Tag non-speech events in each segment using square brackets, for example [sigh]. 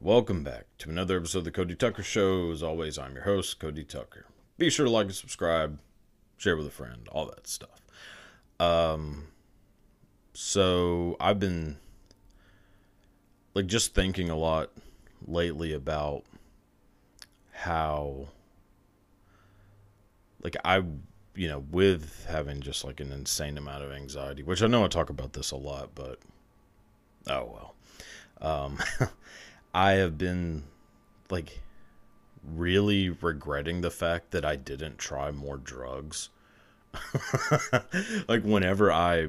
Welcome back to another episode of the Cody Tucker Show. As always, I'm your host, Cody Tucker. Be sure to like and subscribe, share with a friend, all that stuff. Um, so I've been like just thinking a lot lately about how like I you know with having just like an insane amount of anxiety which I know I talk about this a lot but oh well um [laughs] I have been like really regretting the fact that I didn't try more drugs [laughs] like whenever I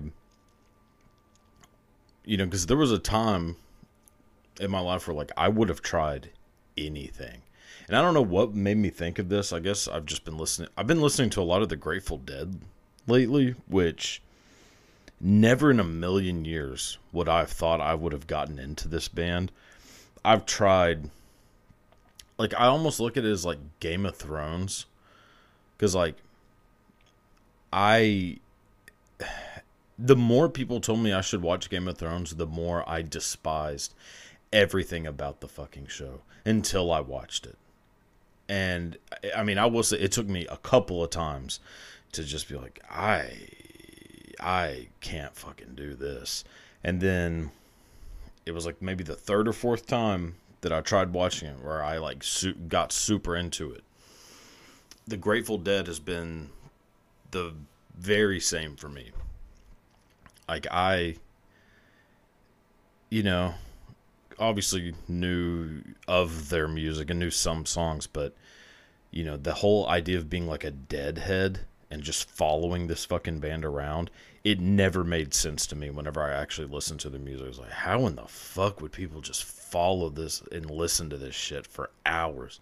you know cuz there was a time in my life where like I would have tried anything. And I don't know what made me think of this. I guess I've just been listening. I've been listening to a lot of the Grateful Dead lately, which never in a million years would I have thought I would have gotten into this band. I've tried like I almost look at it as like Game of Thrones cuz like I the more people told me I should watch Game of Thrones, the more I despised everything about the fucking show until I watched it. And I mean, I will say it took me a couple of times to just be like, I, I can't fucking do this. And then it was like maybe the third or fourth time that I tried watching it where I like su- got super into it. The Grateful Dead has been the very same for me. Like I, you know, obviously knew of their music and knew some songs, but you know, the whole idea of being like a deadhead and just following this fucking band around, it never made sense to me whenever I actually listened to the music. I was like, how in the fuck would people just follow this and listen to this shit for hours?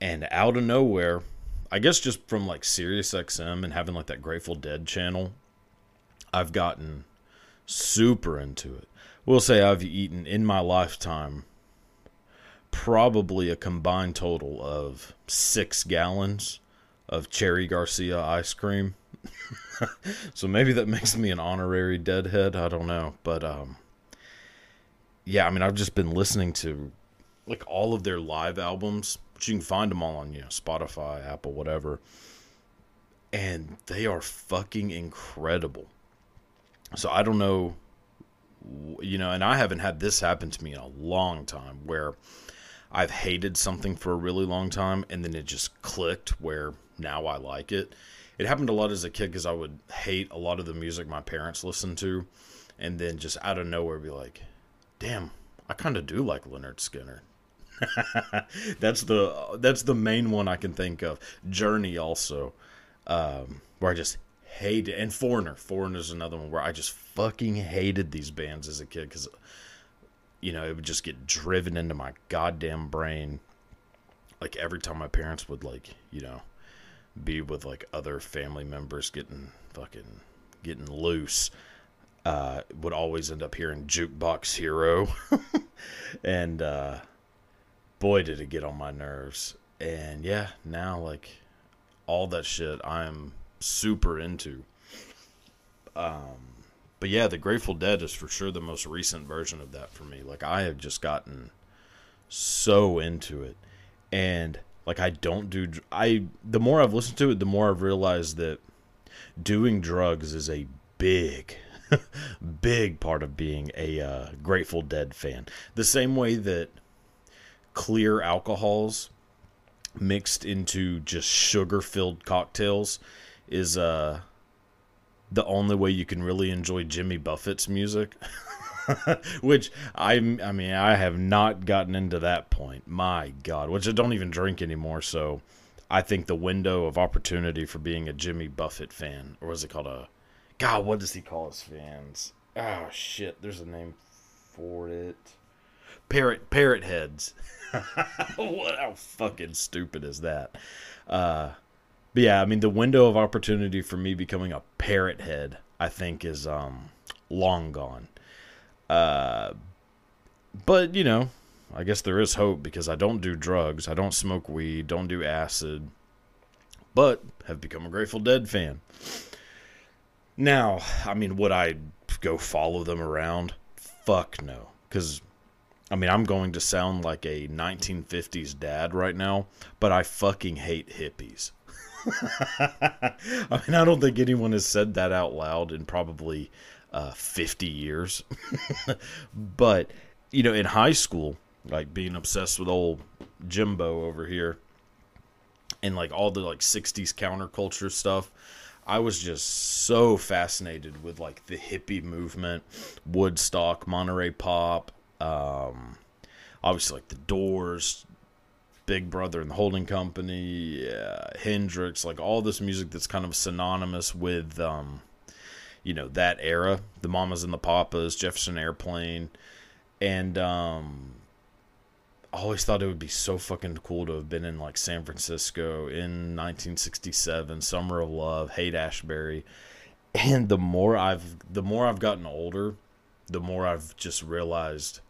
And out of nowhere, I guess just from like Sirius XM and having like that Grateful Dead channel, I've gotten super into it We'll say I've eaten in my lifetime probably a combined total of six gallons of Cherry Garcia ice cream. [laughs] [laughs] so maybe that makes me an honorary deadhead. I don't know. But um, yeah, I mean, I've just been listening to like all of their live albums, which you can find them all on, you know, Spotify, Apple, whatever. And they are fucking incredible. So I don't know you know, and I haven't had this happen to me in a long time where I've hated something for a really long time and then it just clicked where now I like it. It happened a lot as a kid because I would hate a lot of the music my parents listened to and then just out of nowhere be like, damn, I kind of do like Lynyrd Skynyrd." [laughs] that's the that's the main one I can think of. Journey also, um, where I just hate it. And Foreigner, Foreigner is another one where I just fucking hated these bands as a kid because, you know, it would just get driven into my goddamn brain. Like every time my parents would like, you know, be with like other family members getting fucking getting loose, uh, would always end up hearing Jukebox Hero, [laughs] and uh, boy did it get on my nerves. And yeah, now like all that shit, I'm super into. Um, but yeah, the Grateful Dead is for sure the most recent version of that for me. Like I have just gotten so into it, and like I don't do I. The more I've listened to it, the more I've realized that doing drugs is a big [laughs] big part of being a uh, Grateful Dead fan. The same way that clear alcohols mixed into just sugar filled cocktails is uh the only way you can really enjoy Jimmy Buffett's music. [laughs] [laughs] which I I mean I have not gotten into that point. My god, which I don't even drink anymore, so I think the window of opportunity for being a Jimmy Buffett fan or was it called a God, what does he call his fans? Oh shit, there's a name for it. Parrot parrot heads. [laughs] what how fucking stupid is that? Uh but yeah, I mean the window of opportunity for me becoming a parrot head, I think, is um long gone. Uh, but you know, I guess there is hope because I don't do drugs, I don't smoke weed, don't do acid, but have become a Grateful Dead fan. Now, I mean, would I go follow them around? Fuck no, because I mean, I'm going to sound like a 1950s dad right now, but I fucking hate hippies. [laughs] I mean, I don't think anyone has said that out loud in probably uh, 50 years. [laughs] but, you know, in high school, like being obsessed with old Jimbo over here and like all the like 60s counterculture stuff, I was just so fascinated with like the hippie movement, Woodstock, Monterey Pop, um, obviously like the Doors, Big Brother and the Holding Company, uh, Hendrix, like all this music that's kind of synonymous with, um, you know, that era, the Mamas and the Papas, Jefferson Airplane, and um, I always thought it would be so fucking cool to have been in like San Francisco in 1967, Summer of Love, Haight Ashbury, and the more I've the more I've gotten older, the more I've just realized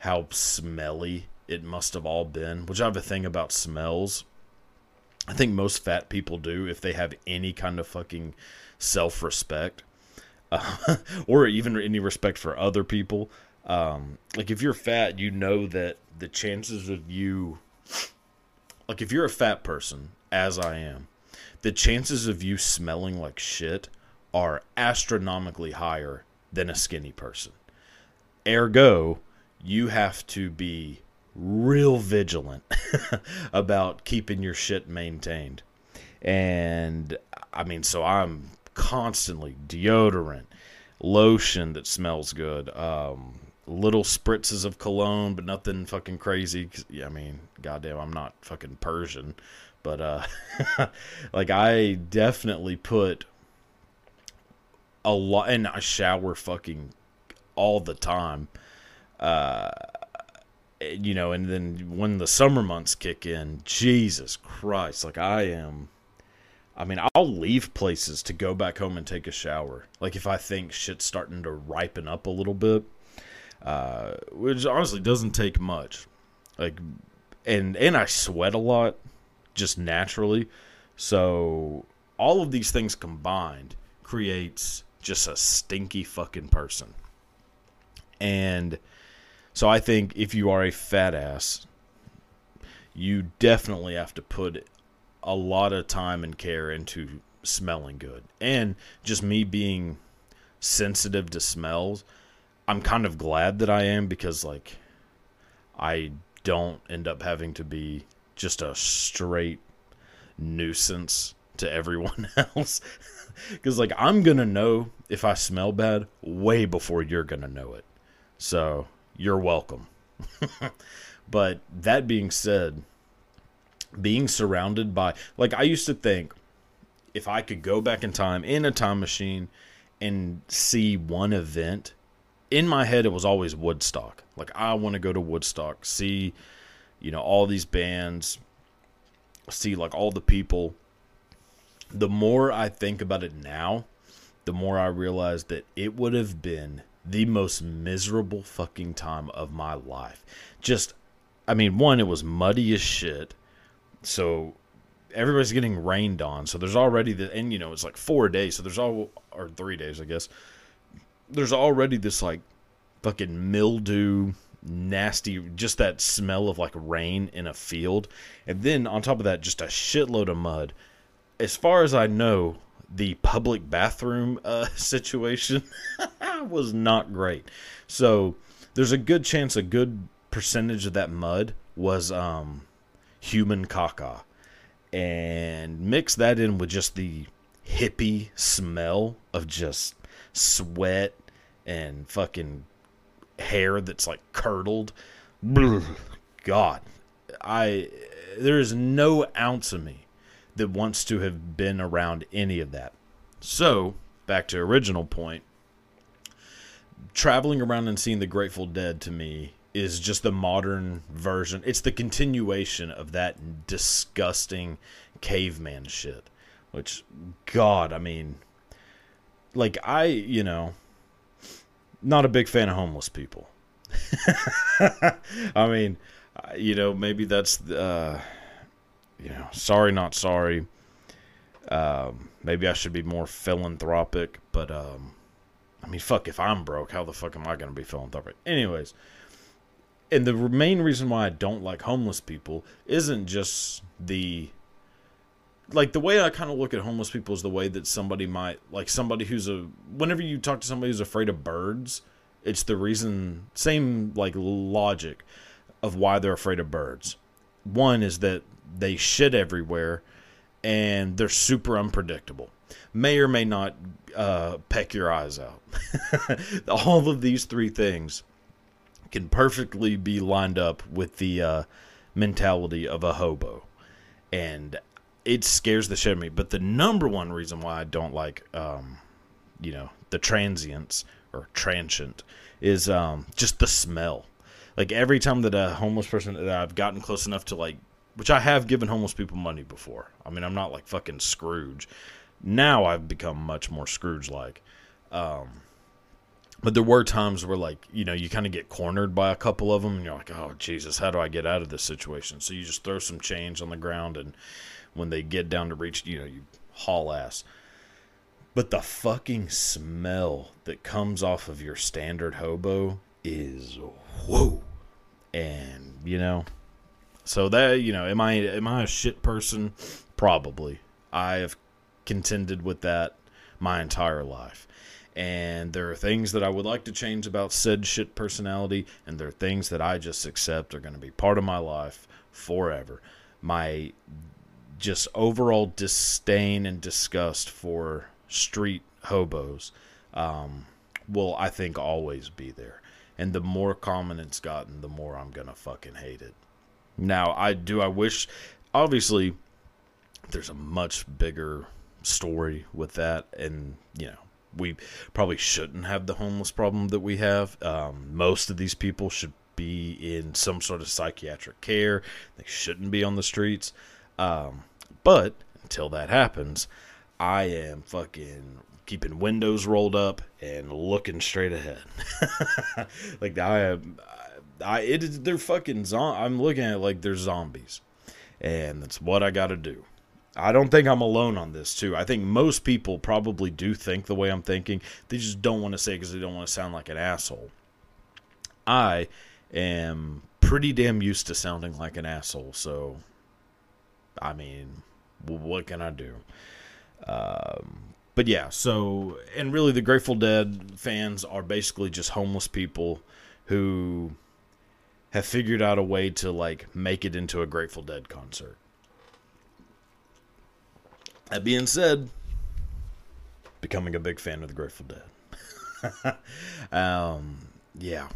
how smelly it must have all been. Which I have a thing about smells. I think most fat people do if they have any kind of fucking self respect, uh, [laughs] or even any respect for other people. Um, like if you're fat, you know that the chances of you, like if you're a fat person, as I am, the chances of you smelling like shit are astronomically higher than a skinny person. Ergo, you have to be real vigilant [laughs] about keeping your shit maintained. And I mean, so I'm constantly deodorant, lotion that smells good, um, little spritzes of cologne, but nothing fucking crazy. I mean, goddamn, I'm not fucking Persian, but uh, [laughs] like I definitely put a lot, and I shower fucking all the time. Uh, you know, and then when the summer months kick in, Jesus Christ, like I am. I mean, I'll leave places to go back home and take a shower. Like if I think shit's starting to ripen up a little bit, uh, which honestly doesn't take much. Like, and and I sweat a lot, just naturally. So all of these things combined creates just a stinky fucking person. And so I think if you are a fat ass, you definitely have to put a lot of time and care into smelling good. And just me being sensitive to smells, I'm kind of glad that I am because like I don't end up having to be just a straight nuisance to everyone [laughs] else. Because, like, I'm going to know if I smell bad way before you're going to know it. So, you're welcome. [laughs] but that being said, being surrounded by, like, I used to think if I could go back in time in a time machine and see one event, in my head, it was always Woodstock. Like, I want to go to Woodstock, see, you know, all these bands, see, like, all the people. The more I think about it now, the more I realize that it would have been the most miserable fucking time of my life. Just, I mean, one, it was muddy as shit. So everybody's getting rained on. So there's already the, and you know, it's like four days. So there's all, or three days, I guess. There's already this like fucking mildew, nasty, just that smell of like rain in a field. And then on top of that, just a shitload of mud. As far as I know, the public bathroom uh, [laughs] situation [laughs] was not great. So there's a good chance a good percentage of that mud was um, human caca. And mix that in with just the hippie smell of just sweat and fucking hair that's like curdled. God, I there is no ounce of me that wants to have been around any of that. So, back to original point, traveling around and seeing the Grateful Dead to me is just the modern version. It's the continuation of that disgusting caveman shit. Which, God, I mean, like, I, you know, not a big fan of homeless people. [laughs] I mean, you know, maybe that's, uh, you know, sorry, not sorry. Um, maybe I should be more philanthropic, but um, I mean, fuck, if I'm broke, how the fuck am I gonna be philanthropic? Anyways, and the main reason why I don't like homeless people isn't just the like the way I kind of look at homeless people is the way that somebody might like somebody who's a whenever you talk to somebody who's afraid of birds, it's the reason same like logic of why they're afraid of birds. One is that they shit everywhere and they're super unpredictable. May or may not uh, peck your eyes out. [laughs] All of these three things can perfectly be lined up with the uh, mentality of a hobo. And it scares the shit out of me. But the number one reason why I don't like, um, you know, the transients or transient is um, just the smell. Like every time that a homeless person that I've gotten close enough to like, which I have given homeless people money before. I mean, I'm not like fucking Scrooge. Now I've become much more Scrooge like. Um, but there were times where like you know you kind of get cornered by a couple of them and you're like oh jesus how do i get out of this situation? So you just throw some change on the ground and when they get down to reach you know you haul ass. But the fucking smell that comes off of your standard hobo is whoa. And you know so that you know am i am i a shit person? Probably. I have contended with that my entire life and there are things that I would like to change about said shit personality, and there are things that I just accept are going to be part of my life forever. My just overall disdain and disgust for street hobos um, will, I think, always be there. And the more common it's gotten, the more I'm gonna fucking hate it. Now, I do. I wish, obviously, there's a much bigger story with that, and you know, we probably shouldn't have the homeless problem that we have. Um, most of these people should be in some sort of psychiatric care. They shouldn't be on the streets. Um, but until that happens, I am fucking keeping windows rolled up and looking straight ahead. [laughs] like I am, I it is they're fucking zom- I'm looking at it like they're zombies, and that's what I got to do. I don't think I'm alone on this too. I think most people probably do think the way I'm thinking. They just don't want to say because they don't want to sound like an asshole. I am pretty damn used to sounding like an asshole, so I mean, what can I do? Um, but yeah, so and really, the Grateful Dead fans are basically just homeless people who have figured out a way to like make it into a Grateful Dead concert. That being said, becoming a big fan of the Grateful Dead. [laughs] um, yeah.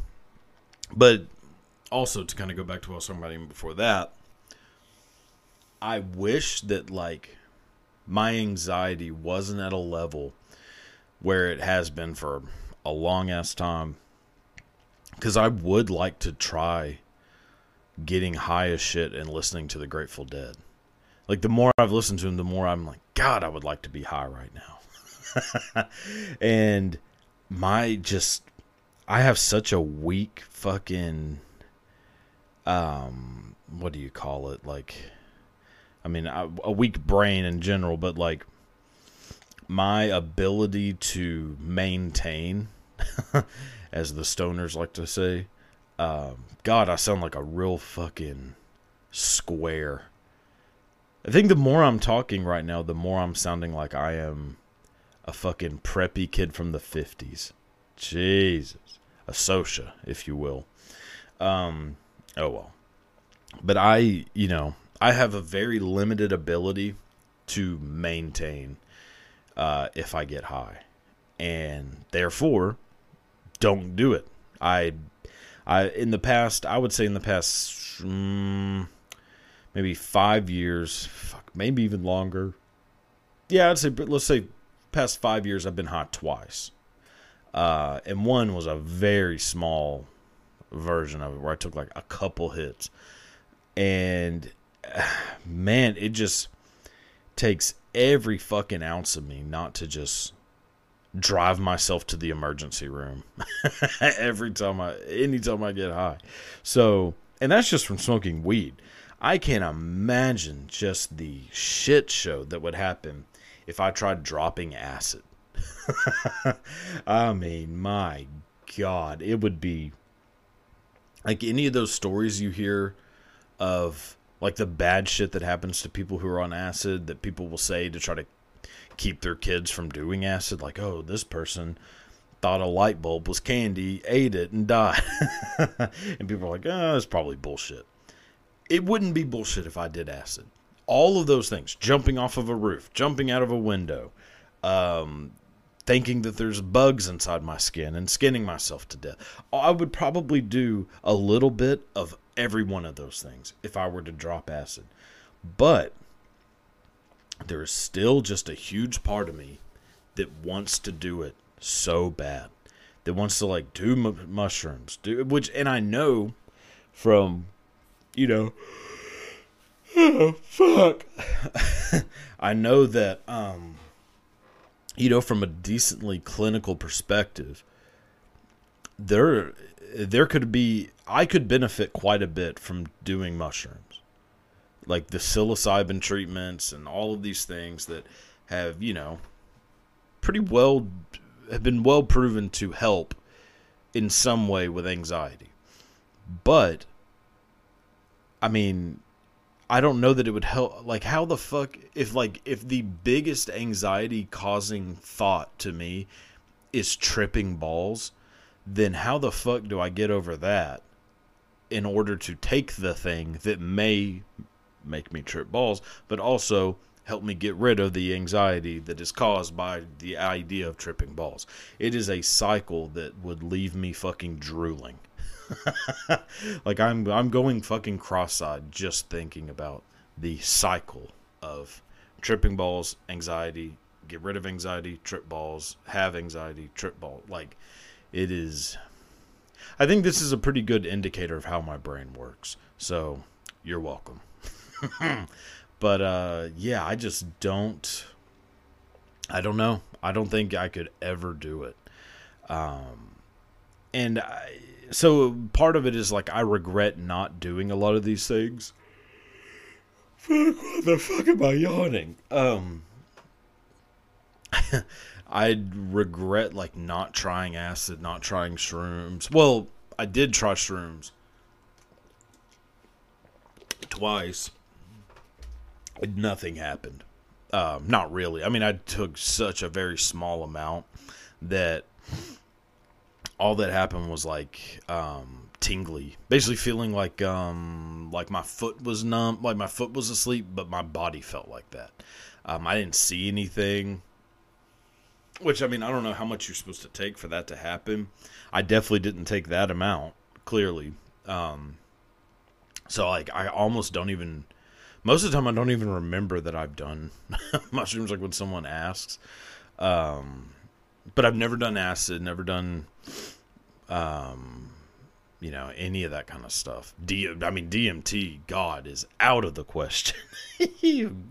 But also to kind of go back to what I was talking about even before that, I wish that like my anxiety wasn't at a level where it has been for a long ass time. Because I would like to try getting high as shit and listening to the Grateful Dead. Like the more I've listened to him, the more I'm like, God, I would like to be high right now. [laughs] and my just, I have such a weak fucking, um, what do you call it? Like, I mean, a weak brain in general, but like my ability to maintain, [laughs] as the stoners like to say, um, God, I sound like a real fucking square I think the more I'm talking right now, the more I'm sounding like I am a fucking preppy kid from the 50s. Jesus. A Sosha, if you will. Um, oh well. But I, you know, I have a very limited ability to maintain uh, if I get high. And therefore, don't do it. I, I in the past, I would say in the past, um, maybe five years, fuck, maybe even longer. Yeah, I'd say, let's say past five years, I've been hot twice. Uh, and one was a very small version of it where I took like a couple hits. And [sighs] man, it just takes every fucking ounce of me not to just drive myself to the emergency room [laughs] every time I anytime I get high. So, and that's just from smoking weed. I can't imagine just the shit show that would happen if I tried dropping acid. [laughs] I mean, my God, it would be like any of those stories you hear of like the bad shit that happens to people who are on acid that people will say to try to keep their kids from doing acid like oh this person thought a light bulb was candy ate it and died [laughs] and people are like oh it's probably bullshit it wouldn't be bullshit if i did acid all of those things jumping off of a roof jumping out of a window um, thinking that there's bugs inside my skin and skinning myself to death. I would probably do a little bit of every one of those things if I were to drop acid. But there is still just a huge part of me that wants to do it so bad. That wants to like do m- mushrooms, do which and I know from you know oh, fuck. [laughs] I know that um you know, from a decently clinical perspective, there there could be I could benefit quite a bit from doing mushrooms. Like the psilocybin treatments and all of these things that have, you know, pretty well have been well proven to help in some way with anxiety. But I mean, I don't know that it would help. Like, how the fuck if like if the biggest anxiety causing thought to me is tripping balls, then how the fuck do I get over that in order to take the thing that may make me trip balls, but also help me get rid of the anxiety that is caused by the idea of tripping balls. It is a cycle that would leave me fucking drooling. [laughs] like I'm I'm going fucking cross-eyed just thinking about the cycle of tripping balls, anxiety, get rid of anxiety, trip balls, have anxiety, trip ball. Like it is I think this is a pretty good indicator of how my brain works. So, you're welcome. [laughs] but uh yeah, I just don't I don't know. I don't think I could ever do it. Um and I so part of it is like I regret not doing a lot of these things. Fuck, what the fuck am I yawning? Um, [laughs] I regret like not trying acid, not trying shrooms. Well, I did try shrooms twice. Nothing happened. Um, not really. I mean, I took such a very small amount that all that happened was like um, tingly, basically feeling like um, like my foot was numb, like my foot was asleep, but my body felt like that. Um, I didn't see anything, which I mean I don't know how much you're supposed to take for that to happen. I definitely didn't take that amount, clearly. Um, so like I almost don't even. Most of the time, I don't even remember that I've done [laughs] mushrooms. Like when someone asks, um, but I've never done acid, never done, um, you know, any of that kind of stuff. D, I mean, DMT, God, is out of the question. [laughs]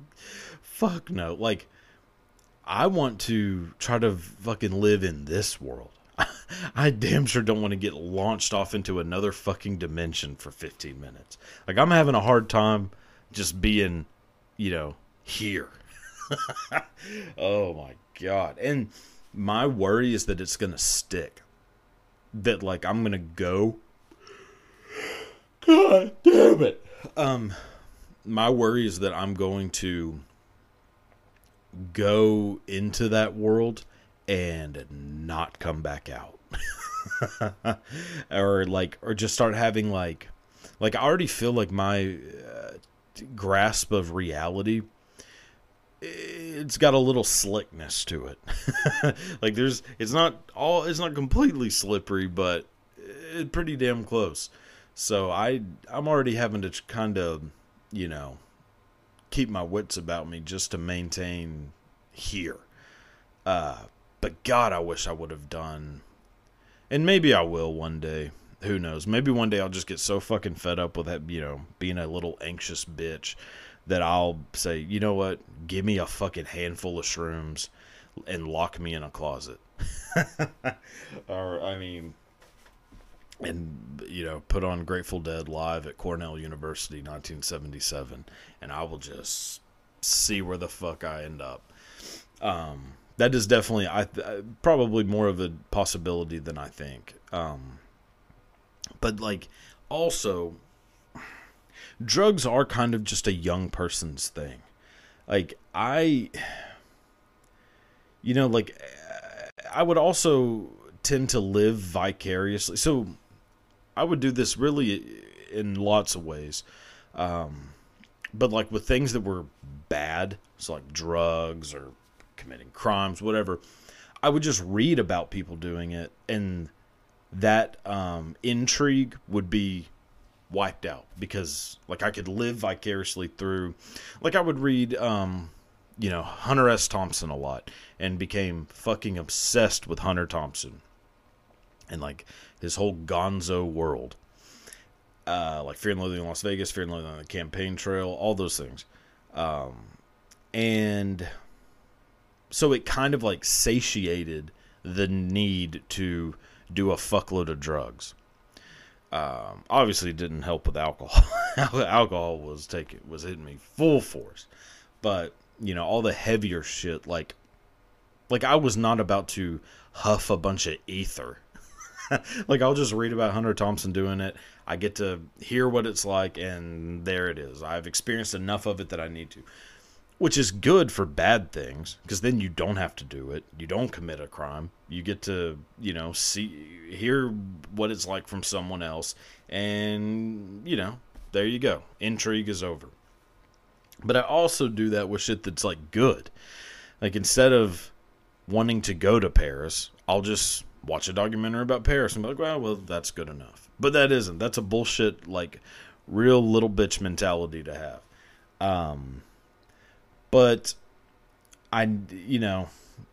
Fuck no. Like, I want to try to fucking live in this world. [laughs] I damn sure don't want to get launched off into another fucking dimension for 15 minutes. Like, I'm having a hard time just being, you know, here. [laughs] oh my God. And my worry is that it's gonna stick. That like I'm gonna go. [sighs] God damn it. Um, my worry is that I'm going to go into that world and not come back out. [laughs] or like or just start having like like I already feel like my uh, grasp of reality it's got a little slickness to it. [laughs] like there's it's not all it's not completely slippery, but it's pretty damn close. So I I'm already having to kind of, you know, keep my wits about me just to maintain here. Uh but god, I wish I would have done and maybe I will one day. Who knows? Maybe one day I'll just get so fucking fed up with that, you know, being a little anxious bitch that I'll say, you know what, give me a fucking handful of shrooms and lock me in a closet. [laughs] or, I mean, and, you know, put on Grateful Dead live at Cornell University 1977, and I will just see where the fuck I end up. Um, that is definitely, I probably more of a possibility than I think. Um, but like, also drugs are kind of just a young person's thing. Like I you know like I would also tend to live vicariously. So I would do this really in lots of ways. Um but like with things that were bad, so like drugs or committing crimes, whatever, I would just read about people doing it and that um, intrigue would be wiped out because like I could live vicariously through like I would read um you know Hunter S. Thompson a lot and became fucking obsessed with Hunter Thompson and like his whole gonzo world. Uh like Fear and Loathing in Las Vegas Fear and Loathing on the campaign trail all those things. Um and so it kind of like satiated the need to do a fuckload of drugs um, obviously, didn't help with alcohol. [laughs] alcohol was taking was hitting me full force, but you know all the heavier shit like like I was not about to huff a bunch of ether. [laughs] like I'll just read about Hunter Thompson doing it. I get to hear what it's like, and there it is. I've experienced enough of it that I need to which is good for bad things because then you don't have to do it. You don't commit a crime. You get to you know see hear what it's like from someone else. And you know there you go. Intrigue is over. But i also do that with shit that's like good. Like instead of wanting to go to paris i'll just watch a documentary about paris and be like well well that's good enough. But that isn't. That's a bullshit like real little bitch mentality to have. Um but I, you know,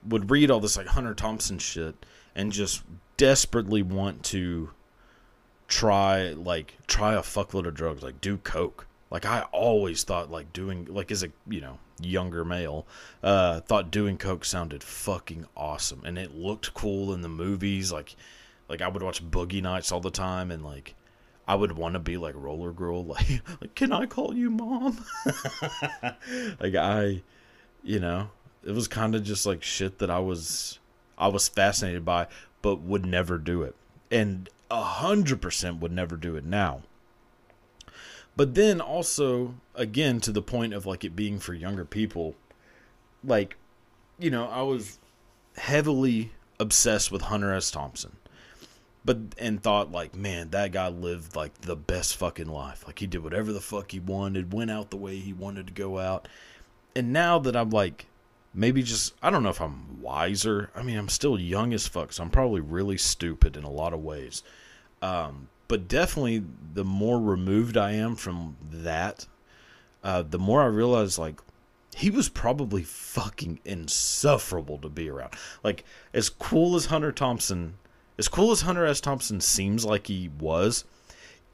would read all this like Hunter Thompson shit and just desperately want to try like try a fuckload of drugs, like do coke. Like I always thought like doing like as a you know younger male, uh, thought doing coke sounded fucking awesome and it looked cool in the movies. Like like I would watch Boogie Nights all the time and like I would want to be like Roller Girl, [laughs] like, like can I call you mom? [laughs] like I, you know, it was kind of just like shit that I was, I was fascinated by, but would never do it, and a hundred percent would never do it now. But then also, again, to the point of like it being for younger people, like, you know, I was heavily obsessed with Hunter S. Thompson but and thought like man that guy lived like the best fucking life. Like he did whatever the fuck he wanted went out the way he wanted to go out. And now that i'm like maybe just i don't know if i'm wiser. I mean i'm still young as fuck so i'm probably really stupid in a lot of ways. Um, but definitely the more removed i am from that uh, the more i realize like he was probably fucking insufferable to be around. Like as cool as hunter thompson as cool as Hunter S. Thompson seems like he was,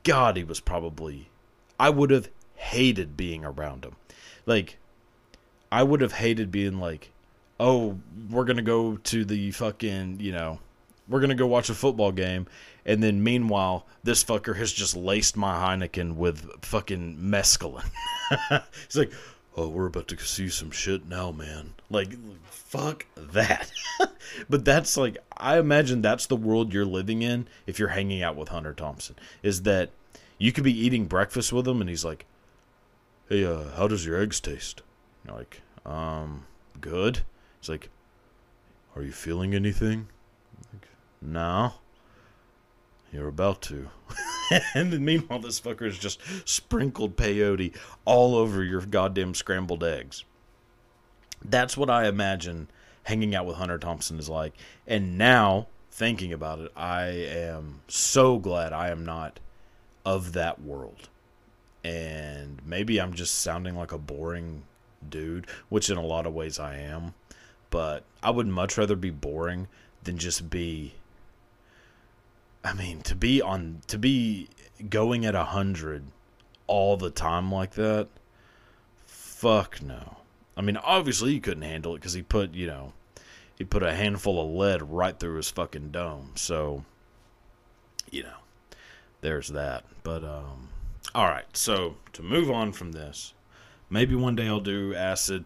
God, he was probably. I would have hated being around him. Like, I would have hated being like, oh, we're going to go to the fucking, you know, we're going to go watch a football game. And then meanwhile, this fucker has just laced my Heineken with fucking mescaline. [laughs] He's like, oh, we're about to see some shit now, man. Like, fuck that. [laughs] but that's like, I imagine that's the world you're living in if you're hanging out with Hunter Thompson. Is that you could be eating breakfast with him and he's like, hey, uh, how does your eggs taste? You're like, um, good. He's like, are you feeling anything? Like, no. You're about to. [laughs] and then meanwhile, this fucker has just sprinkled peyote all over your goddamn scrambled eggs. That's what I imagine hanging out with Hunter Thompson is like. And now, thinking about it, I am so glad I am not of that world. And maybe I'm just sounding like a boring dude, which in a lot of ways I am. But I would much rather be boring than just be I mean, to be on to be going at a hundred all the time like that, fuck no. I mean, obviously he couldn't handle it because he put you know he put a handful of lead right through his fucking dome. So you know, there's that. But um, all right. So to move on from this, maybe one day I'll do acid.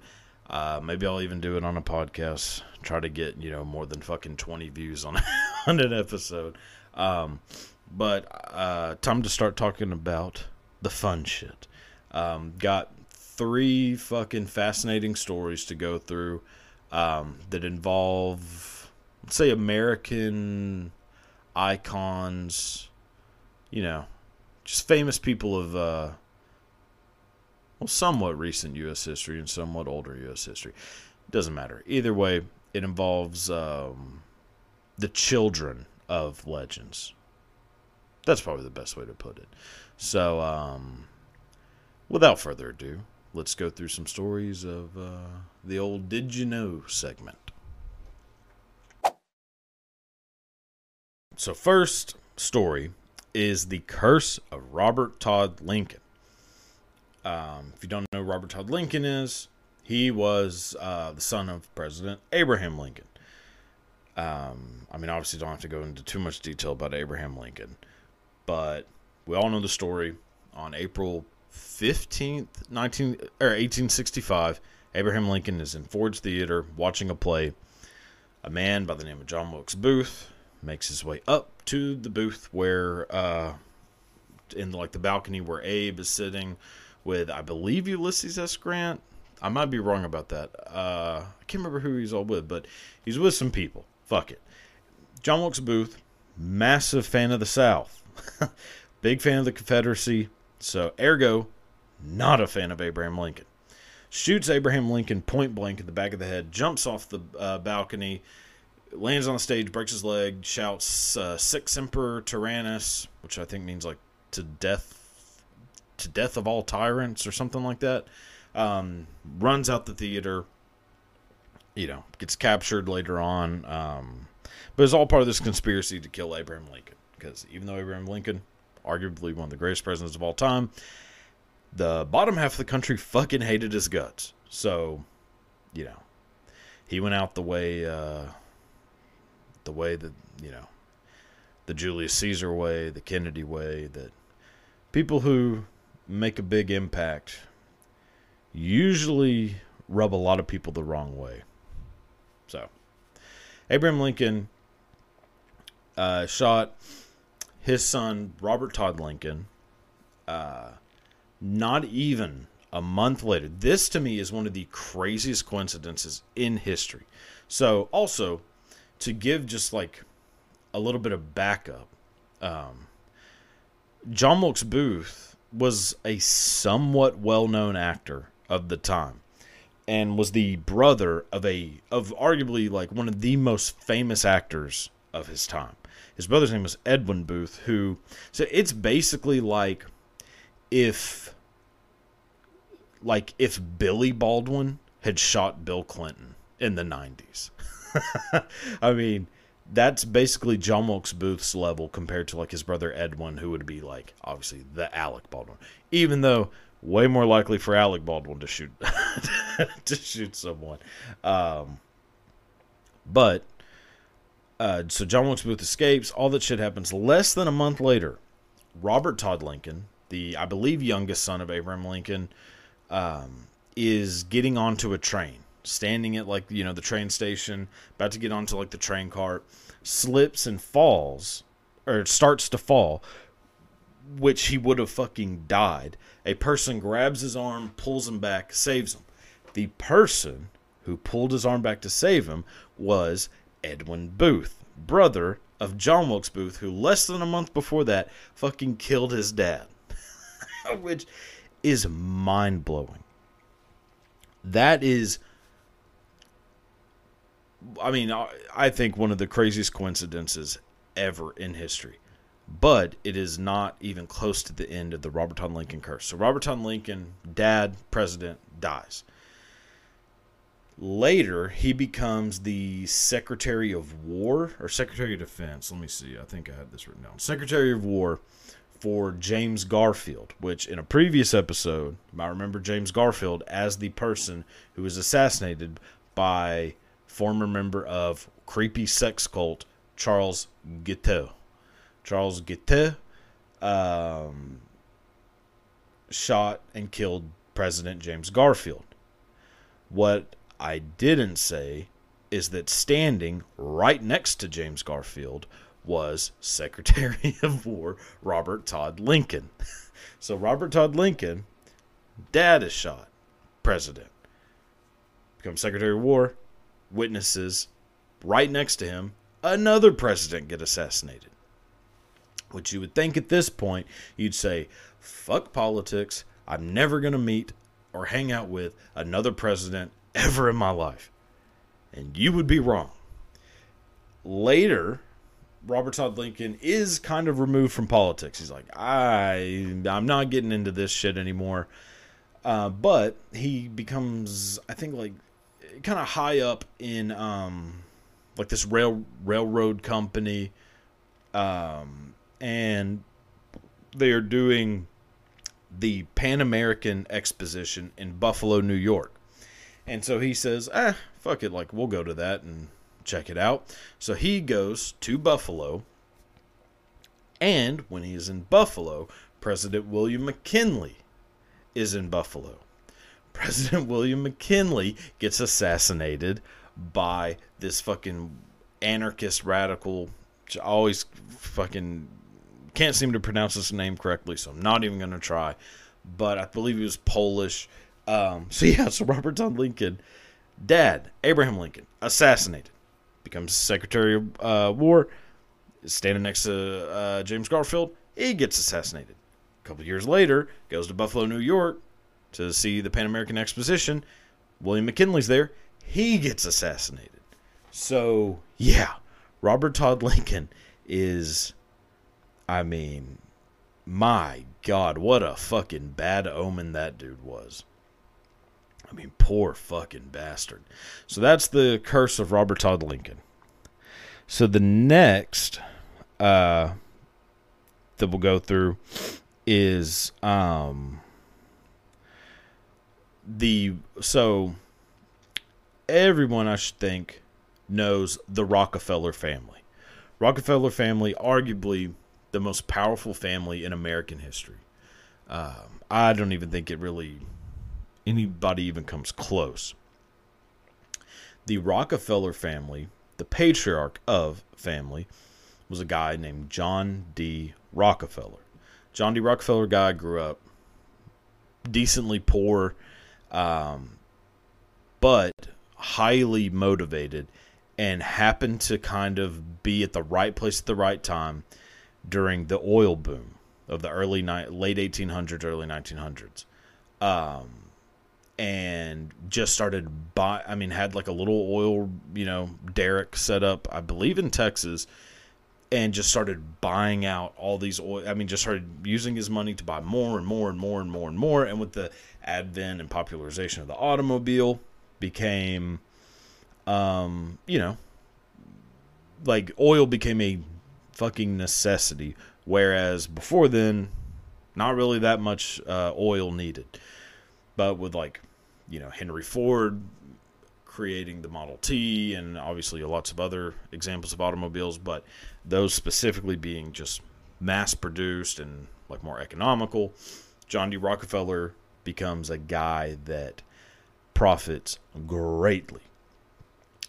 Uh, maybe I'll even do it on a podcast. Try to get you know more than fucking twenty views on [laughs] on an episode. Um, but uh, time to start talking about the fun shit. Um, got three fucking fascinating stories to go through um, that involve, let's say, American icons. You know, just famous people of uh, well, somewhat recent U.S. history and somewhat older U.S. history. Doesn't matter. Either way, it involves um, the children of legends. That's probably the best way to put it. So, um, without further ado, let's go through some stories of uh, the old Did You Know segment. So, first story is the curse of Robert Todd Lincoln. Um, if you don't know Robert Todd Lincoln is, he was uh, the son of President Abraham Lincoln. Um, I mean, obviously, don't have to go into too much detail about Abraham Lincoln, but we all know the story. On April fifteenth, nineteen or eighteen sixty five, Abraham Lincoln is in Ford's Theater watching a play. A man by the name of John Wilkes Booth makes his way up to the booth where, uh, in like the balcony where Abe is sitting with, I believe, Ulysses S. Grant. I might be wrong about that. Uh, I can't remember who he's all with, but he's with some people. Fuck it. John Wilkes Booth, massive fan of the South, [laughs] big fan of the Confederacy. So, ergo, not a fan of Abraham Lincoln. Shoots Abraham Lincoln point blank in the back of the head, jumps off the uh, balcony, lands on the stage, breaks his leg, shouts uh, "Sic Semper Tyrannis," which I think means like to death to death of all tyrants or something like that. Um, runs out the theater. You know, gets captured later on. Um, but it's all part of this conspiracy to kill Abraham Lincoln. Because even though Abraham Lincoln, arguably one of the greatest presidents of all time, the bottom half of the country [laughs] fucking hated his guts. So, you know, he went out the way, uh, the way that you know, the Julius Caesar way, the Kennedy way, that people who make a big impact usually rub a lot of people the wrong way. So, Abraham Lincoln uh, shot his son, Robert Todd Lincoln, uh, not even a month later. This to me is one of the craziest coincidences in history. So, also, to give just like a little bit of backup, um, John Wilkes Booth was a somewhat well-known actor of the time and was the brother of a of arguably like one of the most famous actors of his time. His brother's name was Edwin Booth who so it's basically like if like if Billy Baldwin had shot Bill Clinton in the 90s. [laughs] I mean, that's basically John Wilkes Booth's level compared to like his brother Edwin, who would be like obviously the Alec Baldwin. Even though way more likely for Alec Baldwin to shoot [laughs] to shoot someone. Um, but uh, so John Wilkes Booth escapes. All that shit happens. Less than a month later, Robert Todd Lincoln, the I believe youngest son of Abraham Lincoln, um, is getting onto a train standing at like you know the train station, about to get onto like the train cart, slips and falls, or starts to fall, which he would have fucking died. A person grabs his arm, pulls him back, saves him. The person who pulled his arm back to save him was Edwin Booth, brother of John Wilkes Booth, who less than a month before that fucking killed his dad. [laughs] Which is mind blowing. That is I mean, I think one of the craziest coincidences ever in history. But it is not even close to the end of the Robert Todd Lincoln curse. So Robert Todd Lincoln, dad, president, dies. Later, he becomes the Secretary of War or Secretary of Defense. Let me see. I think I had this written down. Secretary of War for James Garfield, which in a previous episode, I remember James Garfield as the person who was assassinated by former member of creepy sex cult Charles Guiteau. Charles Guiteau um, shot and killed President James Garfield. What I didn't say is that standing right next to James Garfield was Secretary [laughs] of War Robert Todd Lincoln. [laughs] so Robert Todd Lincoln, dad is shot, president. Becomes Secretary of War, witnesses right next to him, another president get assassinated. Which you would think at this point, you'd say, fuck politics. I'm never going to meet or hang out with another president ever in my life. And you would be wrong. Later, Robert Todd Lincoln is kind of removed from politics. He's like, I, I'm not getting into this shit anymore. Uh, but he becomes, I think, like kind of high up in um, like this rail railroad company, um, and they are doing the Pan American Exposition in Buffalo, New York. And so he says, "Ah, fuck it, like we'll go to that and check it out." So he goes to Buffalo, and when he is in Buffalo, President William McKinley is in Buffalo. President William McKinley gets assassinated by this fucking anarchist radical. I always fucking can't seem to pronounce his name correctly, so I'm not even going to try. But I believe he was Polish. Um, so yeah, so Robert Todd Lincoln, dad, Abraham Lincoln, assassinated, becomes Secretary of uh, War, standing next to uh, James Garfield. He gets assassinated. A couple years later, goes to Buffalo, New York, to see the Pan American Exposition. William McKinley's there. He gets assassinated. So, yeah, Robert Todd Lincoln is, I mean, my God, what a fucking bad omen that dude was. I mean, poor fucking bastard. So that's the curse of Robert Todd Lincoln. So the next uh, that we'll go through is um, the so everyone I should think knows the Rockefeller family. Rockefeller family, arguably the most powerful family in American history. Um, I don't even think it really anybody even comes close. The Rockefeller family, the patriarch of family, was a guy named John D. Rockefeller. John D. Rockefeller guy grew up decently poor um, but highly motivated and happened to kind of be at the right place at the right time during the oil boom of the early ni- late 1800s, early 1900s. Um, and just started buy I mean had like a little oil, you know, derrick set up I believe in Texas and just started buying out all these oil. I mean, just started using his money to buy more and more and more and more and more. And with the advent and popularization of the automobile, became, um, you know, like oil became a fucking necessity. Whereas before then, not really that much uh, oil needed. But with like, you know, Henry Ford creating the Model T and obviously lots of other examples of automobiles, but those specifically being just mass produced and like more economical. John D. Rockefeller becomes a guy that profits greatly.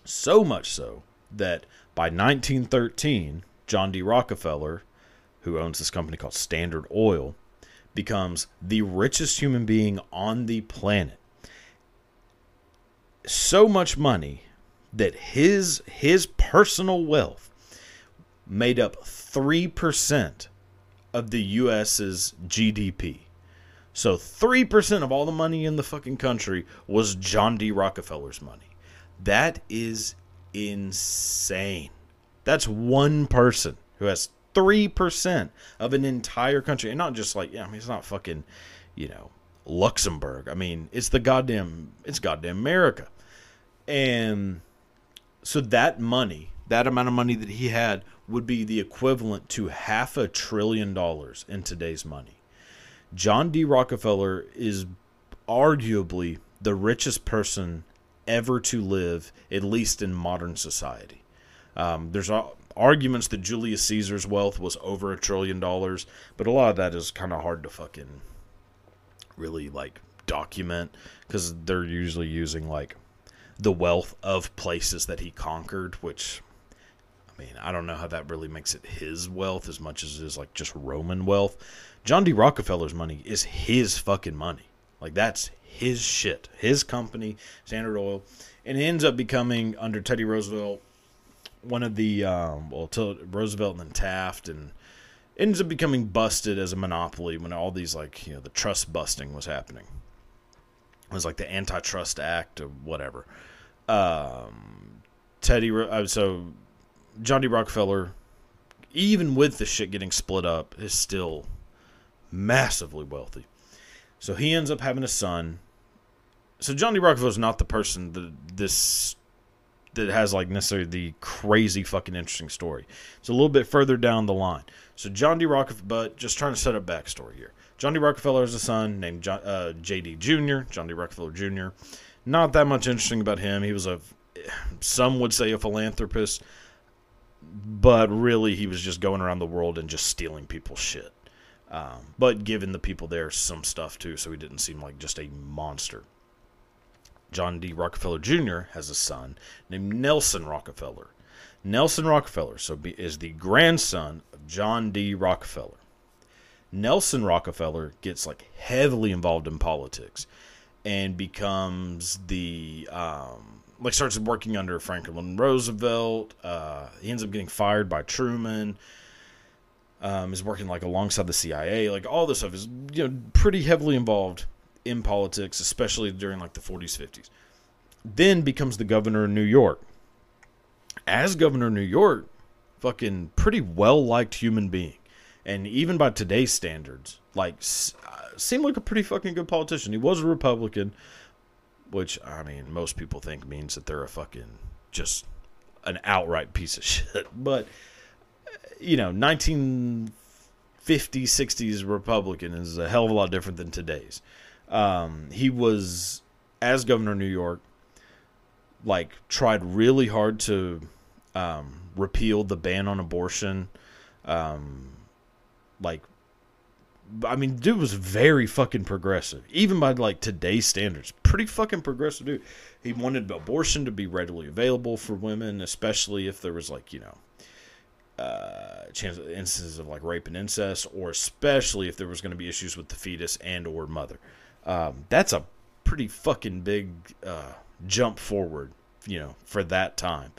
So much so that by 1913, John D. Rockefeller, who owns this company called Standard Oil, becomes the richest human being on the planet so much money that his his personal wealth made up 3% of the US's GDP. So 3% of all the money in the fucking country was John D. Rockefeller's money. That is insane. That's one person who has 3% of an entire country. And not just like, yeah, I mean, it's not fucking, you know, Luxembourg. I mean, it's the goddamn it's goddamn America. And so that money, that amount of money that he had would be the equivalent to half a trillion dollars in today's money. John D. Rockefeller is arguably the richest person ever to live, at least in modern society. Um, there's arguments that Julius Caesar's wealth was over a trillion dollars, but a lot of that is kind of hard to fucking really like document because they're usually using like the wealth of places that he conquered, which I mean, I don't know how that really makes it his wealth as much as it is like just Roman wealth. John D. Rockefeller's money is his fucking money. Like that's his shit, his company, Standard Oil, and it ends up becoming under Teddy Roosevelt one of the um, well, Roosevelt and then Taft, and ends up becoming busted as a monopoly when all these like you know the trust busting was happening. It was like the Antitrust Act or whatever. Um, Teddy, uh, so John D. Rockefeller, even with the shit getting split up, is still massively wealthy. So he ends up having a son. So John D. Rockefeller is not the person that this that has like necessarily the crazy fucking interesting story. It's a little bit further down the line. So John D. Rockefeller, but just trying to set up backstory here. John D. Rockefeller has a son named John, uh, J.D. Jr. John D. Rockefeller Jr. Not that much interesting about him. He was a, some would say a philanthropist, but really he was just going around the world and just stealing people's shit. Um, but giving the people there some stuff too, so he didn't seem like just a monster. John D. Rockefeller Jr. has a son named Nelson Rockefeller. Nelson Rockefeller so be, is the grandson of John D. Rockefeller. Nelson Rockefeller gets like heavily involved in politics and becomes the um, like starts working under Franklin Roosevelt. Uh, he ends up getting fired by Truman um, is working like alongside the CIA. Like all this stuff is you know pretty heavily involved in politics, especially during like the 40s, 50s. Then becomes the governor of New York. As governor of New York, fucking pretty well liked human being, and even by today's standards, like uh, seemed like a pretty fucking good politician. He was a Republican, which I mean most people think means that they're a fucking just an outright piece of [laughs] shit, but you know, 1950s, 60s Republican is a hell of a lot different than today's. Um, he was, as governor of New York, like tried really hard to um, repeal the ban on abortion. Um, like, I mean, dude was very fucking progressive, even by like today's standards. Pretty fucking progressive dude. He wanted abortion to be readily available for women, especially if there was like you know uh, chance instances of like rape and incest, or especially if there was going to be issues with the fetus and or mother. Um, that's a pretty fucking big uh, jump forward, you know, for that time.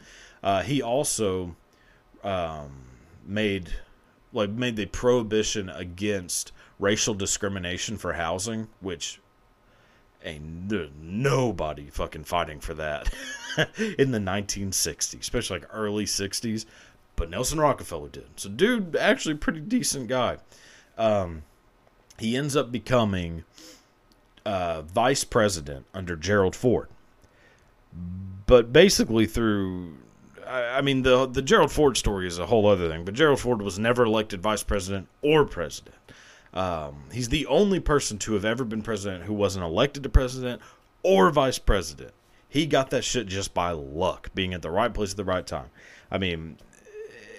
Uh, he also um, made like made the prohibition against racial discrimination for housing, which ain't nobody fucking fighting for that [laughs] in the 1960s, especially like early 60s but Nelson Rockefeller did. So, dude, actually, pretty decent guy. Um, he ends up becoming uh, vice president under Gerald Ford. But basically, through I, I mean, the the Gerald Ford story is a whole other thing. But Gerald Ford was never elected vice president or president. Um, he's the only person to have ever been president who wasn't elected to president or vice president. He got that shit just by luck, being at the right place at the right time. I mean,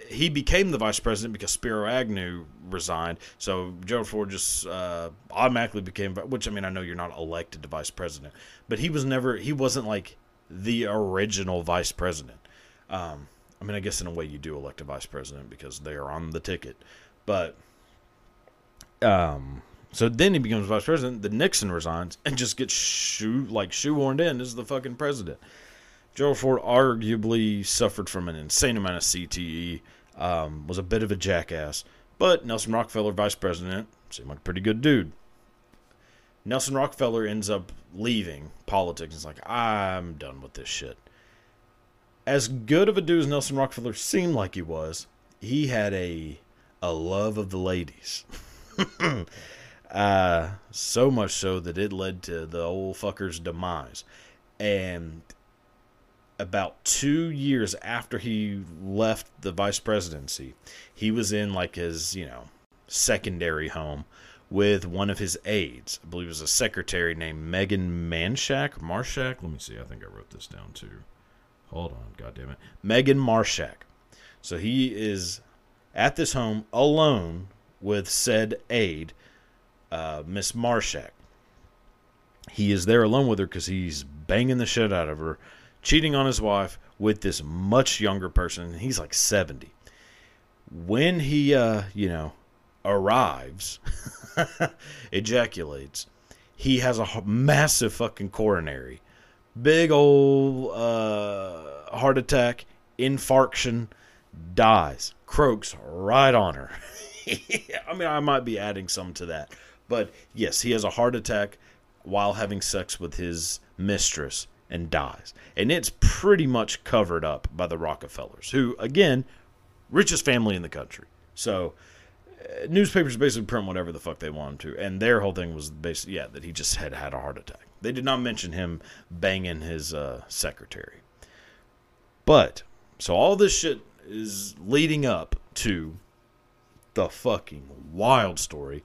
he became the vice president because Spiro Agnew resigned. So Gerald Ford just uh, automatically became, which I mean, I know you're not elected to vice president, but he was never, he wasn't like the original vice president. Um, I mean, I guess in a way you do elect a vice president because they are on the ticket, but um, so then he becomes vice president. The Nixon resigns and just gets shoe like shoehorned in as the fucking president. Gerald Ford arguably suffered from an insane amount of CTE um, was a bit of a jackass. But Nelson Rockefeller, vice president, seemed like a pretty good dude. Nelson Rockefeller ends up leaving politics. It's like, I'm done with this shit. As good of a dude as Nelson Rockefeller seemed like he was, he had a a love of the ladies. [laughs] uh, so much so that it led to the old fucker's demise. And about two years after he left the vice presidency, he was in like his, you know, secondary home with one of his aides. I believe it was a secretary named Megan Manshak. Marshack? Let me see. I think I wrote this down too. Hold on. God damn it. Megan Marshack. So he is at this home alone with said aide, uh, Miss Marshack. He is there alone with her because he's banging the shit out of her cheating on his wife with this much younger person. He's like 70. When he, uh, you know, arrives, [laughs] ejaculates, he has a massive fucking coronary. Big old uh, heart attack, infarction, dies, croaks right on her. [laughs] I mean, I might be adding some to that. But yes, he has a heart attack while having sex with his mistress and dies. And it's pretty much covered up by the Rockefellers, who, again, richest family in the country. So uh, newspapers basically print whatever the fuck they want them to. And their whole thing was basically, yeah, that he just had had a heart attack. They did not mention him banging his uh, secretary. But, so all this shit is leading up to the fucking wild story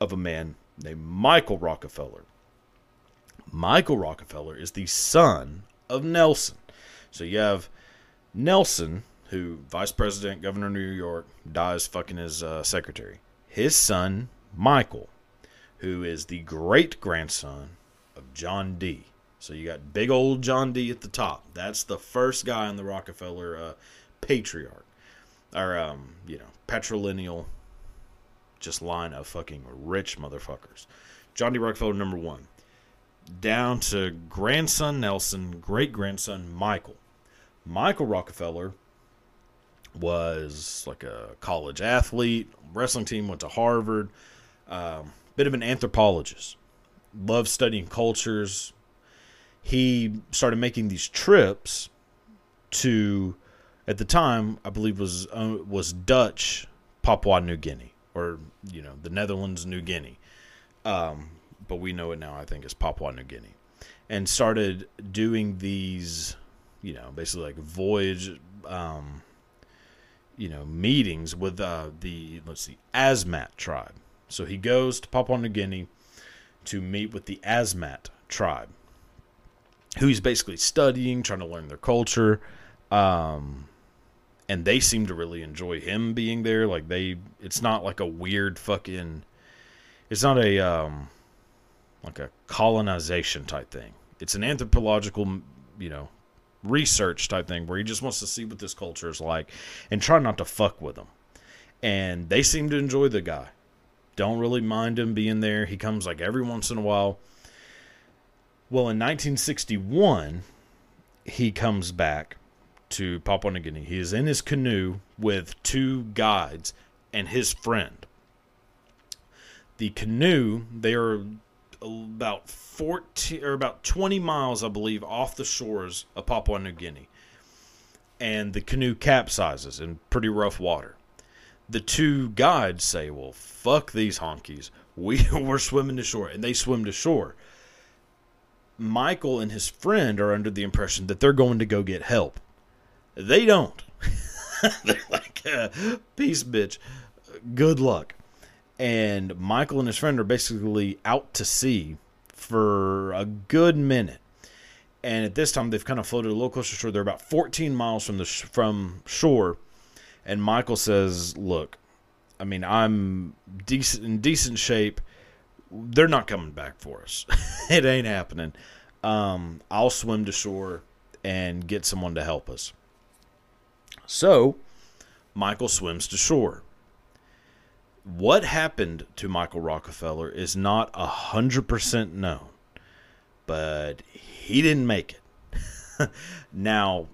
of a man named Michael Rockefeller. Michael Rockefeller is the son of Nelson. So you have Nelson, who vice president, governor of New York, dies fucking his uh, secretary. His son, Michael, who is the great grandson of John D. So you got big old John D at the top. That's the first guy in the Rockefeller uh, patriarch, or um, you know, patrilineal, just line of fucking rich motherfuckers. John D. Rockefeller number one, down to grandson Nelson, great grandson Michael. Michael Rockefeller was like a college athlete, wrestling team, went to Harvard, um, bit of an anthropologist, loved studying cultures, he started making these trips to at the time I believe was uh, was Dutch Papua New Guinea or you know the Netherlands New Guinea. Um, but we know it now I think as Papua New Guinea and started doing these you know basically like voyage um, you know meetings with uh, the let's see Asmat tribe so he goes to Papua New Guinea to meet with the Asmat tribe who he's basically studying, trying to learn their culture. Um, and they seem to really enjoy him being there. Like they, it's not like a weird fucking, it's not a um, like a colonization type thing. It's an anthropological, you know, research type thing where he just wants to see what this culture is like and try not to fuck with them. And they seem to enjoy the guy. Don't really mind him being there. He comes like every once in a while well, in 1961, he comes back to Papua New Guinea. He is in his canoe with two guides and his friend. The canoe, they are about 14 or about 20 miles, I believe, off the shores of Papua New Guinea. And the canoe capsizes in pretty rough water. The two guides say, Well, fuck these honkies. We, [laughs] we're swimming to shore. And they swim to shore. Michael and his friend are under the impression that they're going to go get help. They don't. [laughs] they're like, uh, peace, bitch. Good luck. And Michael and his friend are basically out to sea for a good minute. And at this time, they've kind of floated a little closer to shore. They're about 14 miles from the sh- from shore. And Michael says, "Look, I mean, I'm decent in decent shape they're not coming back for us. [laughs] it ain't happening. Um, I'll swim to shore and get someone to help us. So, Michael swims to shore. What happened to Michael Rockefeller is not a hundred percent known, but he didn't make it. [laughs] now,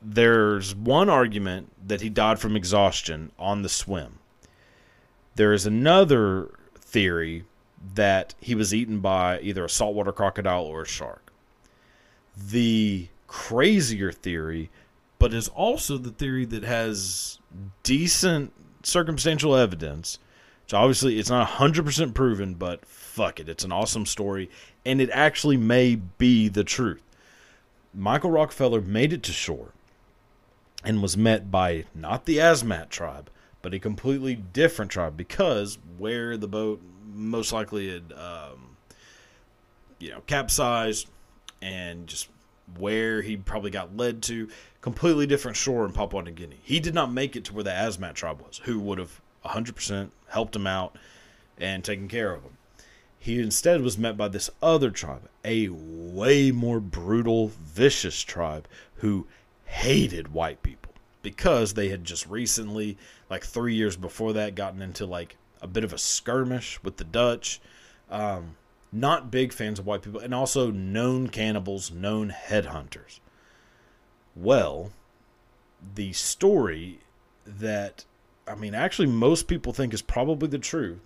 there's one argument that he died from exhaustion on the swim. There is another theory that he was eaten by either a saltwater crocodile or a shark. The crazier theory, but is also the theory that has decent circumstantial evidence. So obviously it's not 100% proven, but fuck it, it's an awesome story and it actually may be the truth. Michael Rockefeller made it to shore and was met by not the Asmat tribe, but a completely different tribe because where the boat most likely had, um, you know, capsized and just where he probably got led to, completely different shore in Papua New Guinea. He did not make it to where the Asmat tribe was, who would have 100% helped him out and taken care of him. he instead was met by this other tribe, a way more brutal, vicious tribe who hated white people because they had just recently, like three years before that, gotten into like a bit of a skirmish with the Dutch. Um, not big fans of white people, and also known cannibals, known headhunters. Well, the story that, I mean, actually, most people think is probably the truth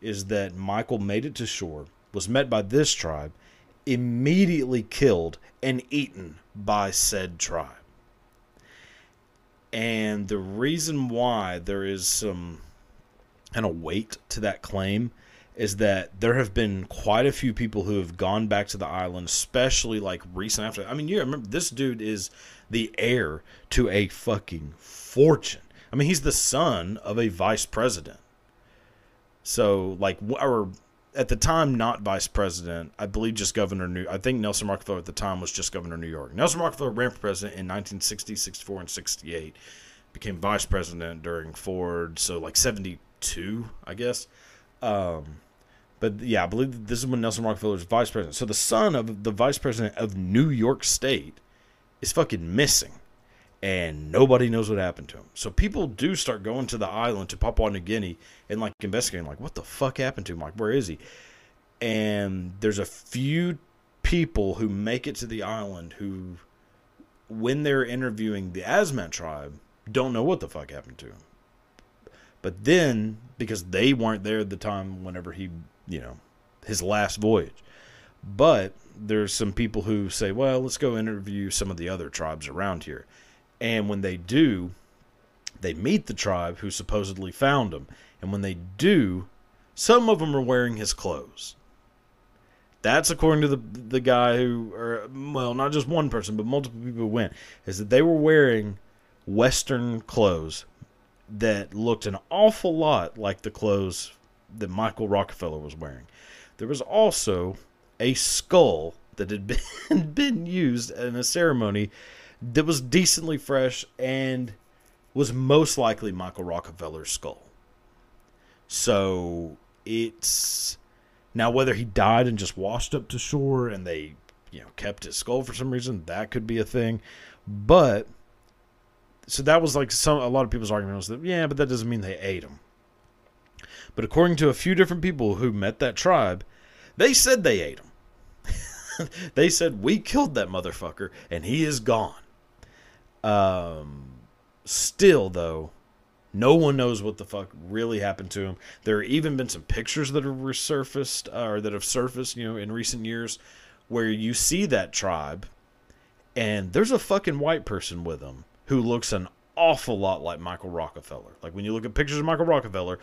is that Michael made it to shore, was met by this tribe, immediately killed and eaten by said tribe. And the reason why there is some kind of weight to that claim is that there have been quite a few people who have gone back to the island, especially like recent after. I mean, you remember this dude is the heir to a fucking fortune. I mean, he's the son of a vice president. So, like, or at the time, not vice president. I believe just governor New. I think Nelson Rockefeller at the time was just governor of New York. Nelson Rockefeller ran for president in 1960, 64, and 68. Became vice president during Ford, so like 72, I guess. Um, but yeah, I believe this is when Nelson Rockefeller was vice president. So the son of the vice president of New York State is fucking missing and nobody knows what happened to him. So people do start going to the island to Papua New Guinea and like investigating, like, what the fuck happened to him? Like, where is he? And there's a few people who make it to the island who, when they're interviewing the Asmat tribe, don't know what the fuck happened to him. But then, because they weren't there at the time whenever he, you know, his last voyage. But there's some people who say, well, let's go interview some of the other tribes around here and when they do, they meet the tribe who supposedly found him. And when they do, some of them are wearing his clothes. That's according to the the guy who, or well, not just one person, but multiple people went, is that they were wearing Western clothes that looked an awful lot like the clothes that Michael Rockefeller was wearing. There was also a skull that had been [laughs] been used in a ceremony that was decently fresh and was most likely Michael Rockefeller's skull. So it's now whether he died and just washed up to shore and they, you know, kept his skull for some reason, that could be a thing. But so that was like some a lot of people's argument was that yeah, but that doesn't mean they ate him. But according to a few different people who met that tribe, they said they ate him. [laughs] they said we killed that motherfucker and he is gone. Um, still, though, no one knows what the fuck really happened to him. There have even been some pictures that have resurfaced uh, or that have surfaced, you know, in recent years where you see that tribe and there's a fucking white person with them who looks an awful lot like Michael Rockefeller. Like when you look at pictures of Michael Rockefeller,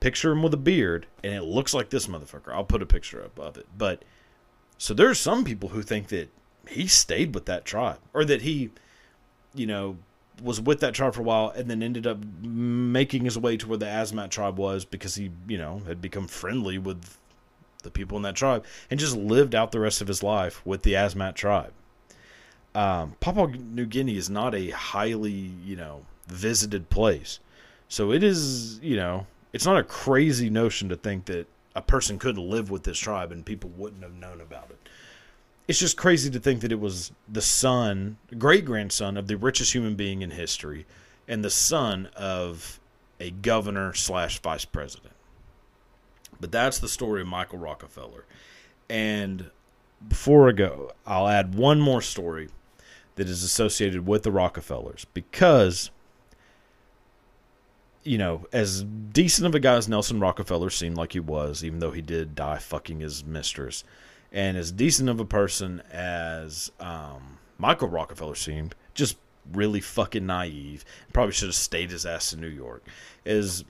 picture him with a beard and it looks like this motherfucker. I'll put a picture up of it. But so there's some people who think that he stayed with that tribe or that he you know, was with that tribe for a while and then ended up making his way to where the Asmat tribe was because he, you know, had become friendly with the people in that tribe and just lived out the rest of his life with the Asmat tribe. Um, Papua New Guinea is not a highly, you know, visited place. So it is, you know, it's not a crazy notion to think that a person could live with this tribe and people wouldn't have known about it it's just crazy to think that it was the son, great grandson of the richest human being in history, and the son of a governor slash vice president. But that's the story of Michael Rockefeller. And before I go, I'll add one more story that is associated with the Rockefellers because, you know, as decent of a guy as Nelson Rockefeller seemed like he was, even though he did die fucking his mistress and as decent of a person as um, Michael Rockefeller seemed, just really fucking naive. Probably should have stayed his ass in New York. As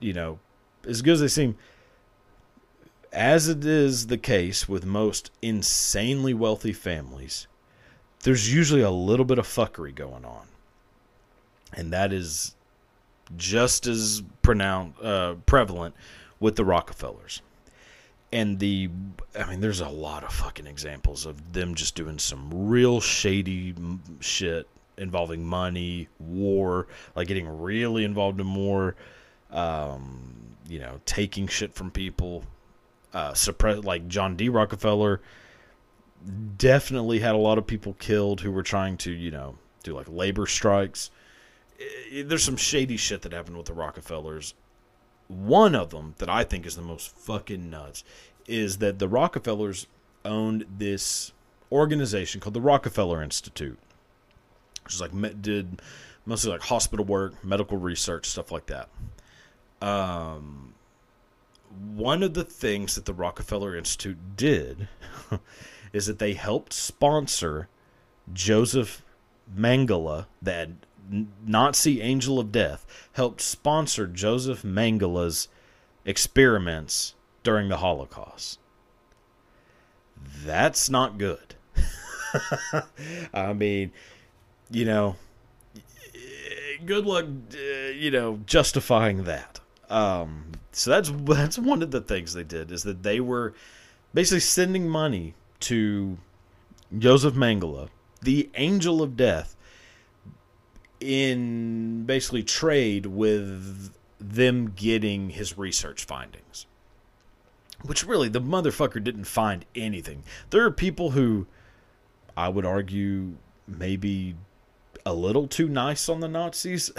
you know, as good as they seem, as it is the case with most insanely wealthy families, there's usually a little bit of fuckery going on, and that is just as pronounced, uh, prevalent with the Rockefellers and the I mean, there's a lot of fucking examples of them just doing some real shady shit involving money, war, like getting really involved in war, um, you know, taking shit from people. uh, suppress like John D. Rockefeller definitely had a lot of people killed who were trying to you know do like labor strikes. I- There's some shady shit that happened with the Rockefellers. One of them that I think is the most fucking nuts is that the Rockefellers owned this organization called the Rockefeller Institute, which is like did mostly like hospital work, medical research, stuff like that. Um, one of the things that the Rockefeller Institute did [laughs] is that they helped sponsor Joseph Mengele, that Nazi angel of death, helped sponsor Joseph Mengele's experiments during the Holocaust. That's not good. [laughs] I mean, you know, good luck, uh, you know, justifying that. Um, so that's [laughs] that's one of the things they did is that they were basically sending money to Joseph Mengele, the angel of death, in basically trade with them getting his research findings. Which really, the motherfucker didn't find anything. There are people who, I would argue, maybe a little too nice on the Nazis,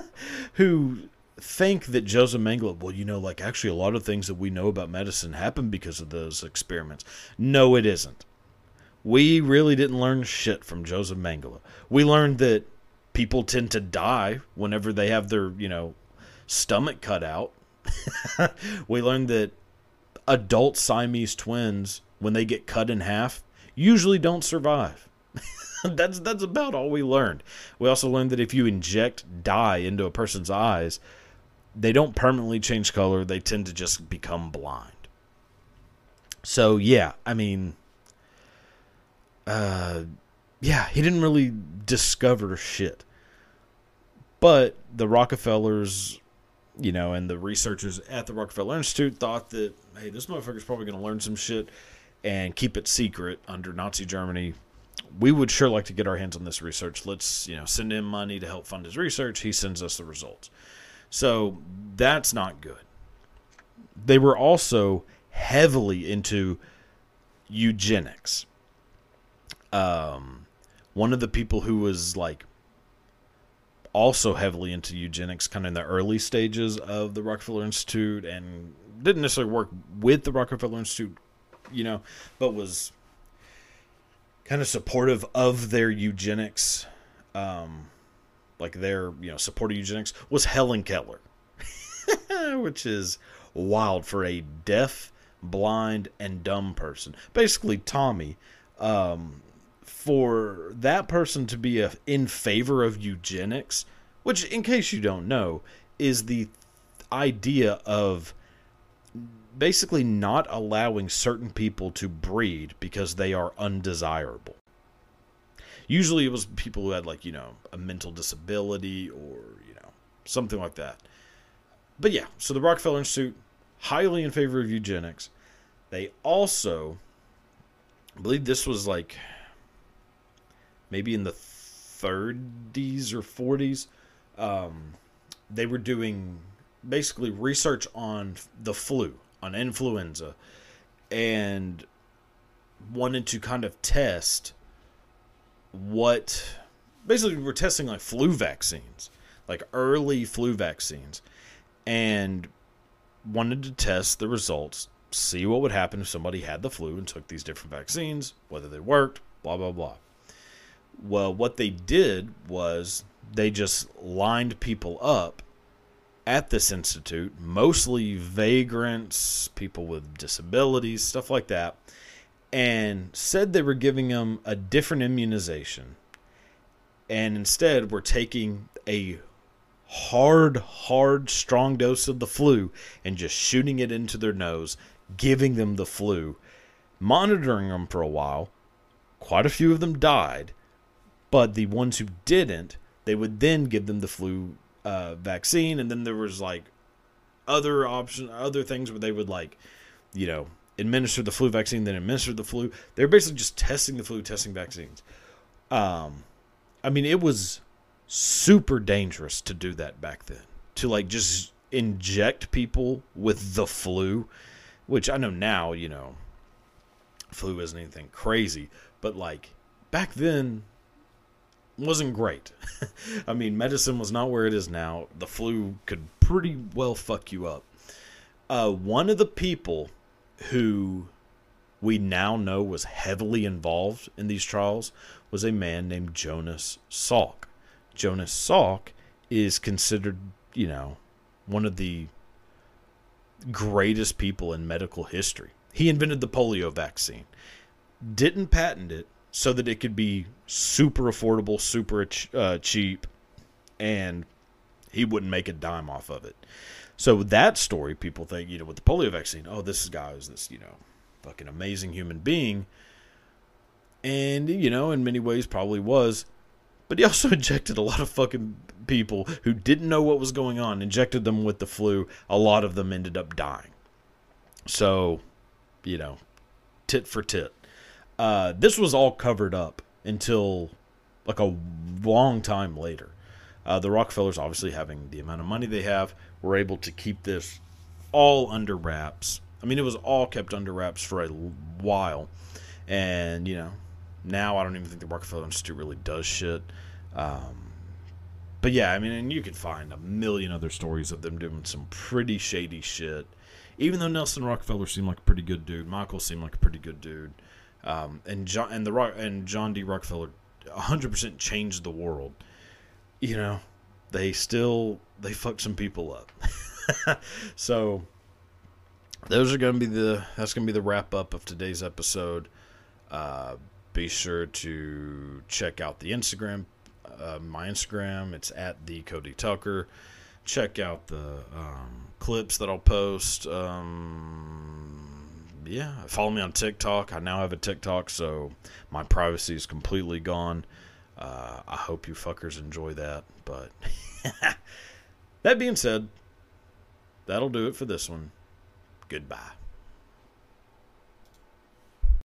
[laughs] who think that Joseph Mengele, well, you know, like actually a lot of things that we know about medicine happened because of those experiments. No, it isn't. We really didn't learn shit from Joseph Mengele. We learned that people tend to die whenever they have their, you know, stomach cut out. [laughs] we learned that adult Siamese twins, when they get cut in half, usually don't survive. [laughs] that's that's about all we learned. We also learned that if you inject dye into a person's eyes, they don't permanently change color, they tend to just become blind. So yeah, I mean uh yeah, he didn't really discover shit. But the Rockefellers, you know, and the researchers at the Rockefeller Institute thought that, hey, this motherfucker's probably going to learn some shit and keep it secret under Nazi Germany. We would sure like to get our hands on this research. Let's, you know, send him money to help fund his research. He sends us the results. So that's not good. They were also heavily into eugenics. Um, one of the people who was like also heavily into eugenics kind of in the early stages of the Rockefeller Institute and didn't necessarily work with the Rockefeller Institute, you know, but was kind of supportive of their eugenics, um, like their, you know, support of eugenics was Helen Keller, [laughs] which is wild for a deaf, blind, and dumb person. Basically, Tommy. Um, for that person to be a, in favor of eugenics, which, in case you don't know, is the idea of basically not allowing certain people to breed because they are undesirable. Usually it was people who had, like, you know, a mental disability or, you know, something like that. But yeah, so the Rockefeller Institute, highly in favor of eugenics. They also, I believe this was like maybe in the 30s or 40s, um, they were doing basically research on the flu, on influenza, and wanted to kind of test what basically we're testing like flu vaccines, like early flu vaccines, and wanted to test the results, see what would happen if somebody had the flu and took these different vaccines, whether they worked, blah, blah, blah. Well, what they did was they just lined people up at this institute, mostly vagrants, people with disabilities, stuff like that, and said they were giving them a different immunization. And instead, were taking a hard, hard, strong dose of the flu and just shooting it into their nose, giving them the flu, monitoring them for a while. Quite a few of them died but the ones who didn't, they would then give them the flu uh, vaccine, and then there was like other option, other things where they would like, you know, administer the flu vaccine, then administer the flu. They're basically just testing the flu, testing vaccines. Um, I mean, it was super dangerous to do that back then. To like just inject people with the flu which I know now, you know, flu isn't anything crazy, but like back then wasn't great. [laughs] I mean, medicine was not where it is now. The flu could pretty well fuck you up. Uh, one of the people who we now know was heavily involved in these trials was a man named Jonas Salk. Jonas Salk is considered, you know, one of the greatest people in medical history. He invented the polio vaccine, didn't patent it so that it could be super affordable, super uh, cheap, and he wouldn't make a dime off of it. So that story, people think, you know, with the polio vaccine, oh, this guy is this, you know, fucking amazing human being. And, you know, in many ways probably was. But he [laughs] also injected a lot of fucking people who didn't know what was going on, injected them with the flu. A lot of them ended up dying. So, you know, tit for tit. Uh, this was all covered up until like a long time later. Uh, the Rockefellers, obviously having the amount of money they have, were able to keep this all under wraps. I mean, it was all kept under wraps for a while, and you know, now I don't even think the Rockefeller Institute really does shit. Um, but yeah, I mean, and you can find a million other stories of them doing some pretty shady shit. Even though Nelson Rockefeller seemed like a pretty good dude, Michael seemed like a pretty good dude, um, and John and the Rock and John D. Rockefeller, hundred percent changed the world. You know, they still they fucked some people up. [laughs] so those are gonna be the that's gonna be the wrap up of today's episode. Uh, be sure to check out the Instagram, uh, my Instagram. It's at the Cody Tucker. Check out the um, clips that I'll post. Um, yeah, follow me on TikTok. I now have a TikTok, so my privacy is completely gone. Uh, I hope you fuckers enjoy that. But [laughs] that being said, that'll do it for this one. Goodbye.